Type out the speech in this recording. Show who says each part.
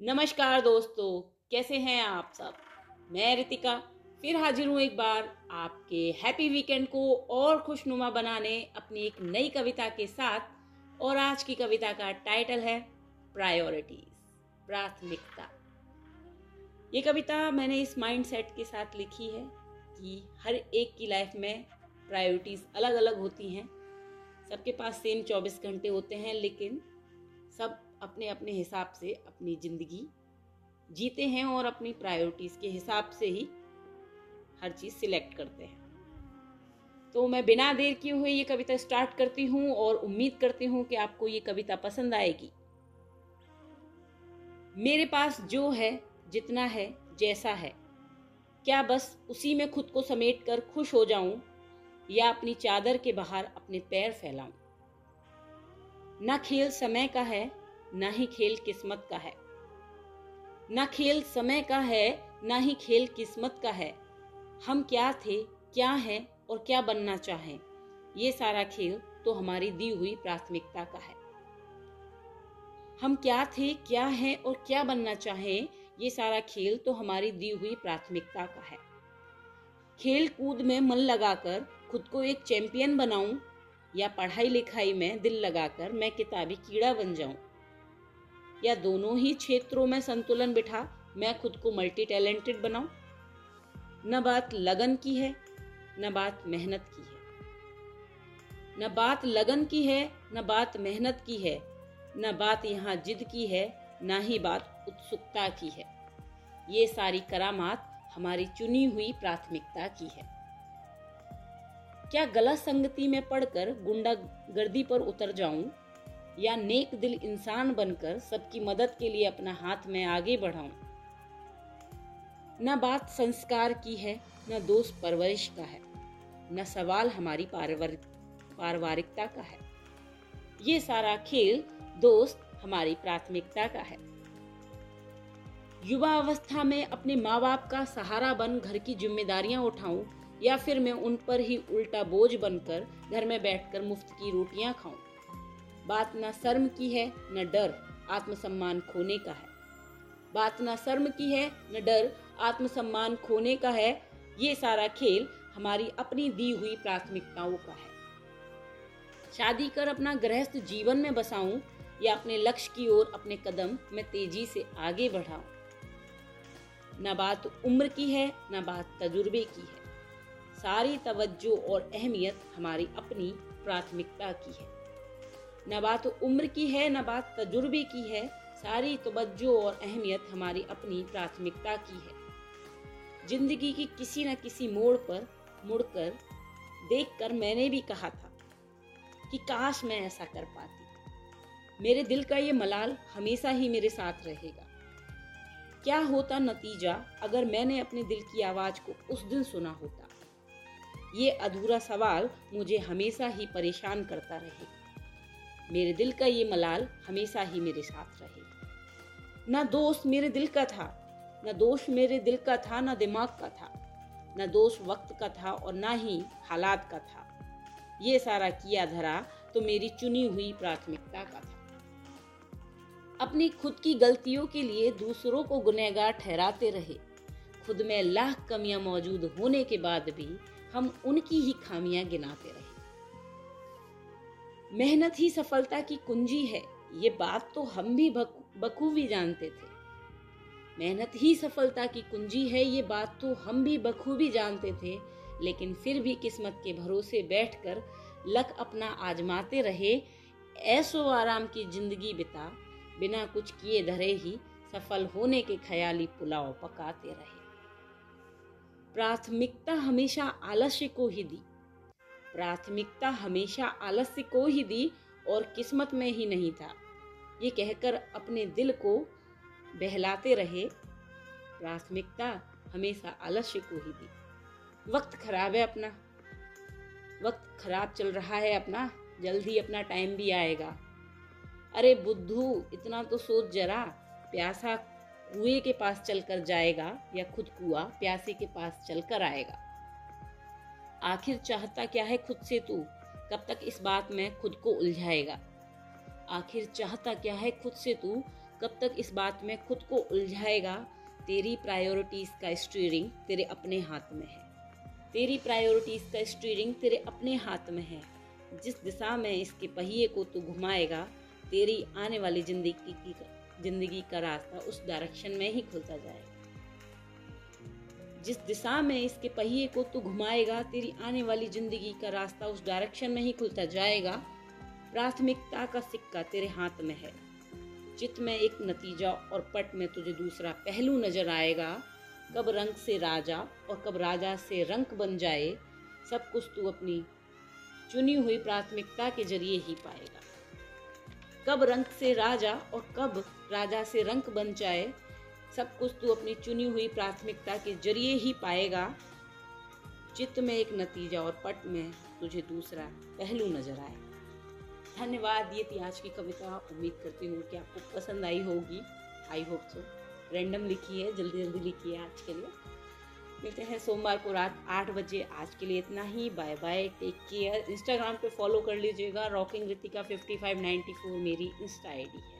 Speaker 1: नमस्कार दोस्तों, कैसे हैं आप सब? मैं रितिका, फिर हाजिर हूँ एक बार आपके हैप्पी वीकेंड को और खुशनुमा बनाने अपनी एक नई कविता के साथ, और आज की कविता का टाइटल है प्रायोरिटीज प्राथमिकता। ये कविता मैंने इस माइंडसेट के साथ लिखी है कि हर एक की लाइफ में प्रायोरिटीज अलग अलग होती हैं। सबके पास सेम 24 घंटे होते हैं, लेकिन सब अपने अपने हिसाब से अपनी ज़िंदगी जीते हैं और अपनी प्रायोरिटीज़ के हिसाब से ही हर चीज़ सिलेक्ट करते हैं। तो मैं बिना देर किए हुए ये कविता स्टार्ट करती हूँ और उम्मीद करती हूँ कि आपको ये कविता पसंद आएगी। मेरे पास जो है, जितना है, जैसा है। क्या बस उसी में खुद को समेट कर खुश हो जाऊँ या अपनी चादर के बाहर अपने पैर फैलाऊं? न खेल समय का है न ही खेल किस्मत का है। न खेल समय का है, न ही खेल किस्मत का है। हम क्या थे, क्या हैं और क्या बनना चाहें, ये सारा खेल तो हमारी दी हुई प्राथमिकता का है। हम क्या थे, क्या हैं और क्या बनना चाहें, ये सारा खेल तो हमारी दी हुई प्राथमिकता का है। खेल कूद में मन लगाकर खुद को एक चैंपियन बनाऊँ या पढ़ाई लिखाई में दिल लगाकर मैं किताबी कीड़ा बन जाऊँ या दोनों ही क्षेत्रों में संतुलन बिठा, मैं खुद को मल्टी टैलेंटेड बनाऊँ? न बात लगन की है, न बात मेहनत की है। न बात लगन की है, न बात मेहनत की है, न बात यहाँ जिद की है, न ही बात उत्सुकता की है। ये सारी करामात हमारी चुनी हुई प्राथमिकता की है। क्या गलत संगति में पढ़कर गुंडागर्दी पर उतर जाऊँ? या नेक दिल इंसान बनकर सबकी मदद के लिए अपना हाथ में आगे बढ़ाऊं। न बात संस्कार की है, न दोष परवरिश का है, न सवाल हमारी पारिवारिकता का है। ये सारा खेल दोस्त हमारी प्राथमिकता का है। युवा अवस्था में अपने माँ बाप का सहारा बन घर की जिम्मेदारियाँ उठाऊं, या फिर मैं उन पर ही उल्टा बोझ बनकर घर में बैठकर मुफ़्त की रोटियाँ खाऊं। बात ना शर्म की है, न डर आत्मसम्मान खोने का है। बात न शर्म की है, न डर आत्मसम्मान खोने का है, ये सारा खेल हमारी अपनी दी हुई प्राथमिकताओं का है। शादी कर अपना गृहस्थ जीवन में बसाऊं या अपने लक्ष्य की ओर अपने कदम में तेज़ी से आगे बढ़ाऊं। न बात उम्र की है, न बात तजुर्बे की है। सारी तवज्जो और अहमियत हमारी अपनी प्राथमिकता की है। न बात उम्र की है, न बात तजुर्बे की है, सारी तवज्जो और अहमियत हमारी अपनी प्राथमिकता की है। ज़िंदगी की किसी न किसी मोड़ पर मुड़कर देखकर मैंने भी कहा था कि काश मैं ऐसा कर पाती। मेरे दिल का ये मलाल हमेशा ही मेरे साथ रहेगा। क्या होता नतीजा अगर मैंने अपने दिल की आवाज़ को उस दिन सुना होता? ये अधूरा सवाल मुझे हमेशा ही परेशान करता रहेगा। मेरे दिल का ये मलाल हमेशा ही मेरे साथ रहे। ना दोस्त मेरे दिल का था, न दोष मेरे दिल का था, न दिमाग का था, न दोष वक्त का था और ना ही हालात का था। ये सारा किया धरा तो मेरी चुनी हुई प्राथमिकता का था। अपनी खुद की गलतियों के लिए दूसरों को गुनहगार ठहराते रहे। खुद में लाख कमियाँ मौजूद होने के बाद भी हम उनकी ही खामियाँ गिनाते रहे। मेहनत ही सफलता की कुंजी है। ये बात तो हम भी बखूबी जानते थे। मेहनत ही सफलता की कुंजी है, ये बात तो हम भी बखूबी जानते थे। लेकिन फिर भी किस्मत के भरोसे बैठकर लक अपना आजमाते रहे, ऐसो आराम की ज़िंदगी बिता, बिना कुछ किए धरे ही सफल होने के ख्याली पुलाव पकाते रहे। प्राथमिकता हमेशा आलस्य को ही दी। प्राथमिकता हमेशा आलस्य को ही दी और किस्मत में ही नहीं था। ये कहकर अपने दिल को बहलाते रहे। प्राथमिकता हमेशा आलस्य को ही दी। वक्त खराब है अपना। वक्त खराब चल रहा है अपना। जल्दी अपना टाइम भी आएगा। अरे बुद्धू, इतना तो सोच जरा। प्यासा कुएँ के पास चलकर जाएगा या खुद कुआ प्यासे के पास चलकर आएगा। आखिर चाहता क्या है खुद से तू? कब तक इस बात में खुद को उलझाएगा? आखिर चाहता क्या है खुद से तू? कब तक इस बात में खुद को उलझाएगा? तेरी प्रायोरिटीज का स्टीयरिंग तेरे अपने हाथ में है। तेरी प्रायोरिटीज का स्टीयरिंग तेरे अपने हाथ में है। जिस दिशा में इसके पहिए को तू घुमाएगा, तेरी आने वाली ज़िंदगी की, ज़िंदगी का रास्ता उस डायरेक्शन में ही खुलता जाएगा। जिस दिशा में इसके पहिए को तू घुमाएगा, तेरी आने वाली ज़िंदगी का रास्ता उस डायरेक्शन में ही खुलता जाएगा। प्राथमिकता का सिक्का तेरे हाथ में है। चित में एक नतीजा और पट में तुझे दूसरा पहलू नज़र आएगा। कब रंग से राजा और कब राजा से रंक बन जाए, सब कुछ तू अपनी चुनी हुई प्राथमिकता के ज़रिए ही पाएगा। कब रंग से राजा और कब राजा से रंक बन जाए सब कुछ तू अपनी चुनी हुई प्राथमिकता के ज़रिए ही पाएगा। चित्त में एक नतीजा और पट में तुझे दूसरा पहलू नज़र आए। धन्यवाद, ये थी आज की कविता। उम्मीद करती हूँ कि आपको पसंद आई होगी। आई होप सो रैंडम लिखी है, जल्दी जल्दी लिखी है आज के लिए। मिलते हैं सोमवार को रात आठ बजे। आज के लिए इतना ही। Bye bye take care Instagram पे फॉलो कर लीजिएगा। Rocking Ritika fifty five ninety four मेरी इंस्टा आई डी है।